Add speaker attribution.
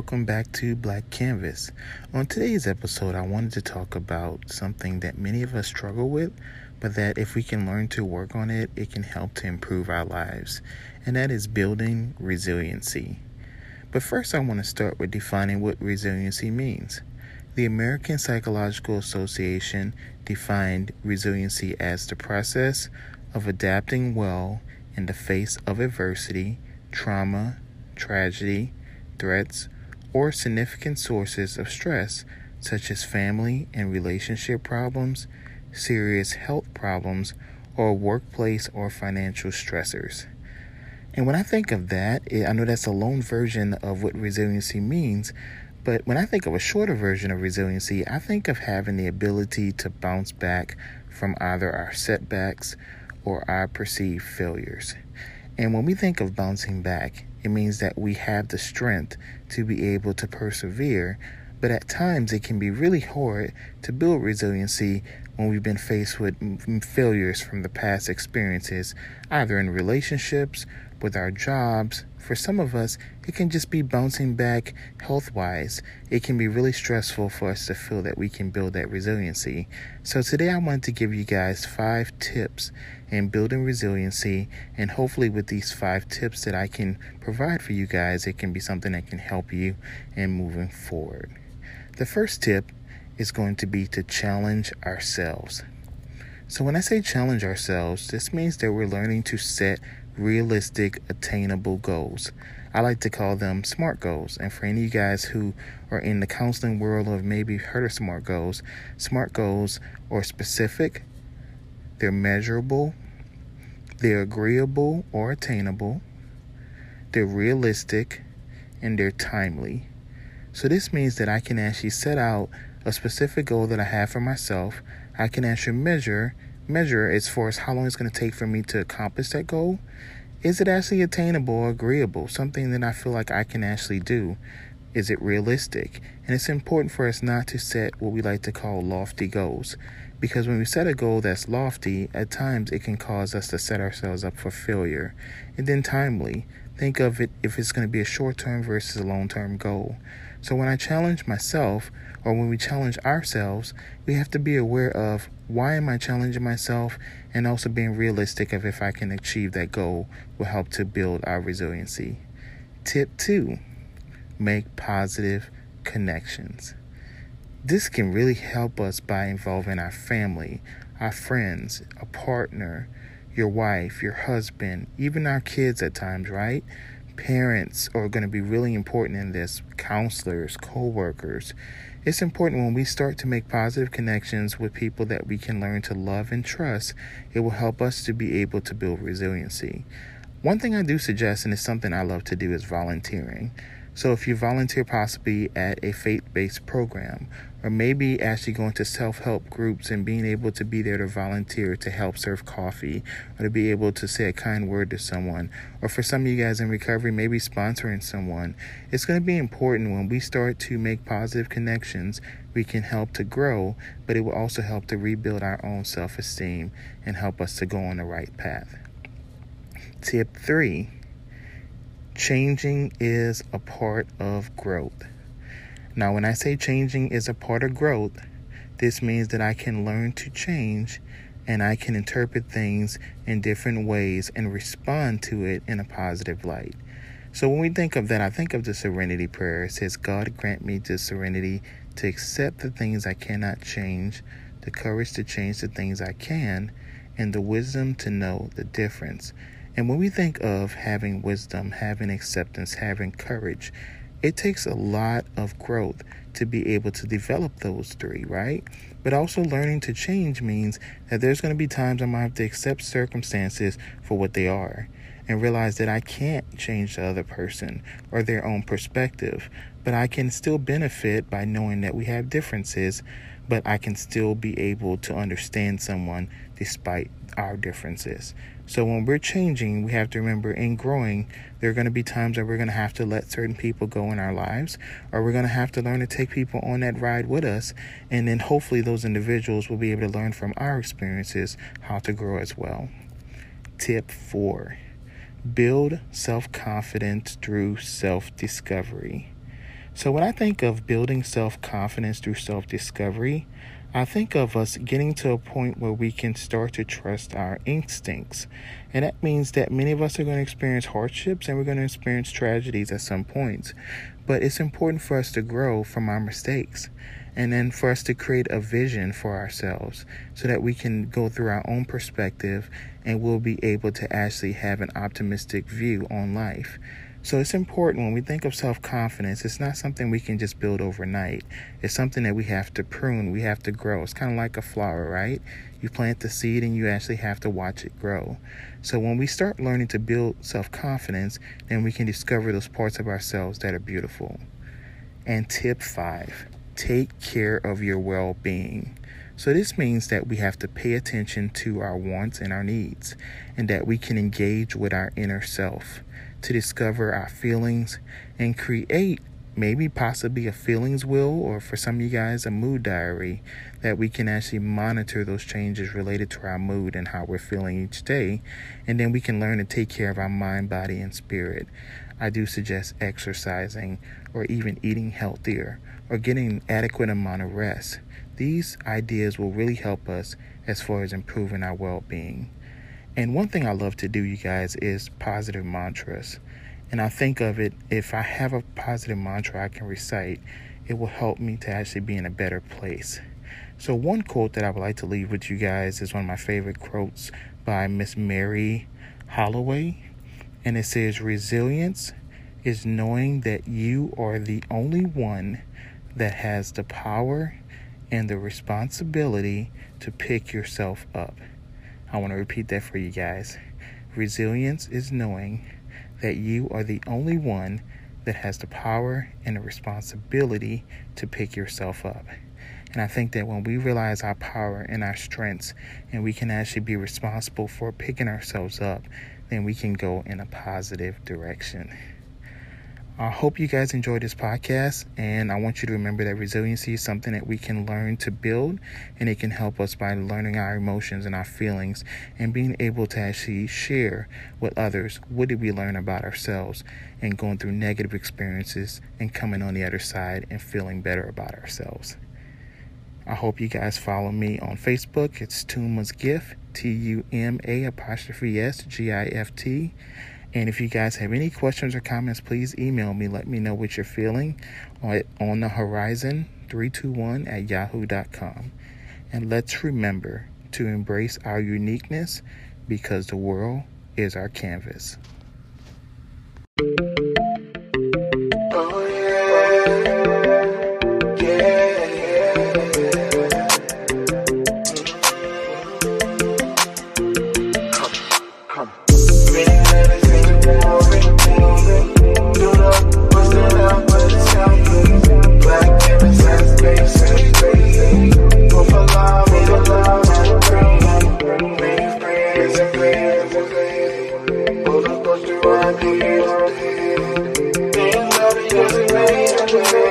Speaker 1: welcome back to Black Canvas. On today's episode, I wanted to talk about something that many of us struggle with, but that if we can learn to work on it, it can help to improve our lives, and that is building resiliency. But first, I want to start with defining what resiliency means. The American Psychological Association defined resiliency as the process of adapting well in the face of adversity, trauma, tragedy, threats, or significant sources of stress, such as family and relationship problems, serious health problems, or workplace or financial stressors. And when I think of that, I know that's a long version of what resiliency means, but when I think of a shorter version of resiliency, I think of having the ability to bounce back from either our setbacks or our perceived failures. And when we think of bouncing back, it means that we have the strength to be able to persevere, but at times it can be really hard to build resiliency when we've been faced with failures from the past experiences, either in relationships, with our jobs. For some of us, it can just be bouncing back health wise. It can be really stressful for us to feel that we can build that resiliency. So, today I wanted to give you guys five tips in building resiliency, and hopefully, with these five tips that I can provide for you guys, it can be something that can help you in moving forward. The first tip is going to be to challenge ourselves. So, when I say challenge ourselves, this means that we're learning to set realistic, attainable goals. I like to call them SMART goals. And for any of you guys who are in the counseling world or maybe heard of SMART goals, SMART goals are specific, they're measurable, they're agreeable or attainable, they're realistic, and they're timely. So this means that I can actually set out a specific goal that I have for myself. I can actually measure measure as far as how long it's going to take for me to accomplish that goal. Is it actually attainable or agreeable? Something that I feel like I can actually do. Is it realistic? And it's important for us not to set what we like to call lofty goals. Because when we set a goal that's lofty, at times it can cause us to set ourselves up for failure. And then timely, think of it if it's going to be a short term versus a long term goal. So when I challenge myself, or when we challenge ourselves, we have to be aware of why am I challenging myself and also being realistic of if I can achieve that goal will help to build our resiliency. Tip 2, make positive connections. This can really help us by involving our family, our friends, a partner, your wife, your husband, even our kids at times, right? Parents are going to be really important in this, counselors, co workers. It's important when we start to make positive connections with people that we can learn to love and trust, it will help us to be able to build resiliency. One thing I do suggest, and it's something I love to do, is volunteering. So if you volunteer possibly at a faith based program, or maybe actually going to self help groups and being able to be there to volunteer to help serve coffee, or to be able to say a kind word to someone, or for some of you guys in recovery, maybe sponsoring someone, it's going to be important when we start to make positive connections. We can help to grow, but it will also help to rebuild our own self esteem and help us to go on the right path. Tip three Changing is a part of growth. Now, when I say changing is a part of growth, this means that I can learn to change and I can interpret things in different ways and respond to it in a positive light. So when we think of that, I think of the serenity prayer. It says, God grant me the serenity to accept the things I cannot change, the courage to change the things I can, and the wisdom to know the difference. And when we think of having wisdom, having acceptance, having courage, it takes a lot of growth to be able to develop those three, right? But also learning to change means that there's going to be times I might have to accept circumstances for what they are and realize that I can't change the other person or their own perspective, but I can still benefit by knowing that we have differences, but I can still be able to understand someone despite our differences. So when we're changing, we have to remember in growing, there are going to be times that we're going to have to let certain people go in our lives, or we're going to have to learn to take people on that ride with us. And then hopefully those individuals will be able to learn from our experiences how to grow as well. Tip four build self confidence through self discovery. So, when I think of building self confidence through self discovery, I think of us getting to a point where we can start to trust our instincts. And that means that many of us are going to experience hardships and we're going to experience tragedies at some points. But it's important for us to grow from our mistakes and then for us to create a vision for ourselves so that we can go through our own perspective and we'll be able to actually have an optimistic view on life. So it's important when we think of self confidence, it's not something we can just build overnight. It's something that we have to prune, we have to grow. It's kind of like a flower, right? You plant the seed and you actually have to watch it grow. So when we start learning to build self confidence, then we can discover those parts of ourselves that are beautiful. And tip five take care of your well being. So, this means that we have to pay attention to our wants and our needs, and that we can engage with our inner self to discover our feelings and create maybe possibly a feelings wheel or for some of you guys a mood diary that we can actually monitor those changes related to our mood and how we're feeling each day. And then we can learn to take care of our mind body and spirit. I do suggest exercising or even eating healthier or getting an adequate amount of rest. These ideas will really help us as far as improving our well-being and one thing I love to do, you guys, is positive mantras. And I think of it if I have a positive mantra I can recite, it will help me to actually be in a better place. So, one quote that I would like to leave with you guys is one of my favorite quotes by Miss Mary Holloway. And it says, Resilience is knowing that you are the only one that has the power and the responsibility to pick yourself up. I want to repeat that for you guys. Resilience is knowing that you are the only one that has the power and the responsibility to pick yourself up. And I think that when we realize our power and our strengths, and we can actually be responsible for picking ourselves up, then we can go in a positive direction. I hope you guys enjoyed this podcast, and I want you to remember that resiliency is something that we can learn to build, and it can help us by learning our emotions and our feelings and being able to actually share with others what did we learn about ourselves and going through negative experiences and coming on the other side and feeling better about ourselves. I hope you guys follow me on Facebook. It's Tuma's Gift, T U M A apostrophe S G I F T. And if you guys have any questions or comments, please email me. Let me know what you're feeling on the horizon 321 at yahoo.com. And let's remember to embrace our uniqueness because the world is our canvas. Doesn't make,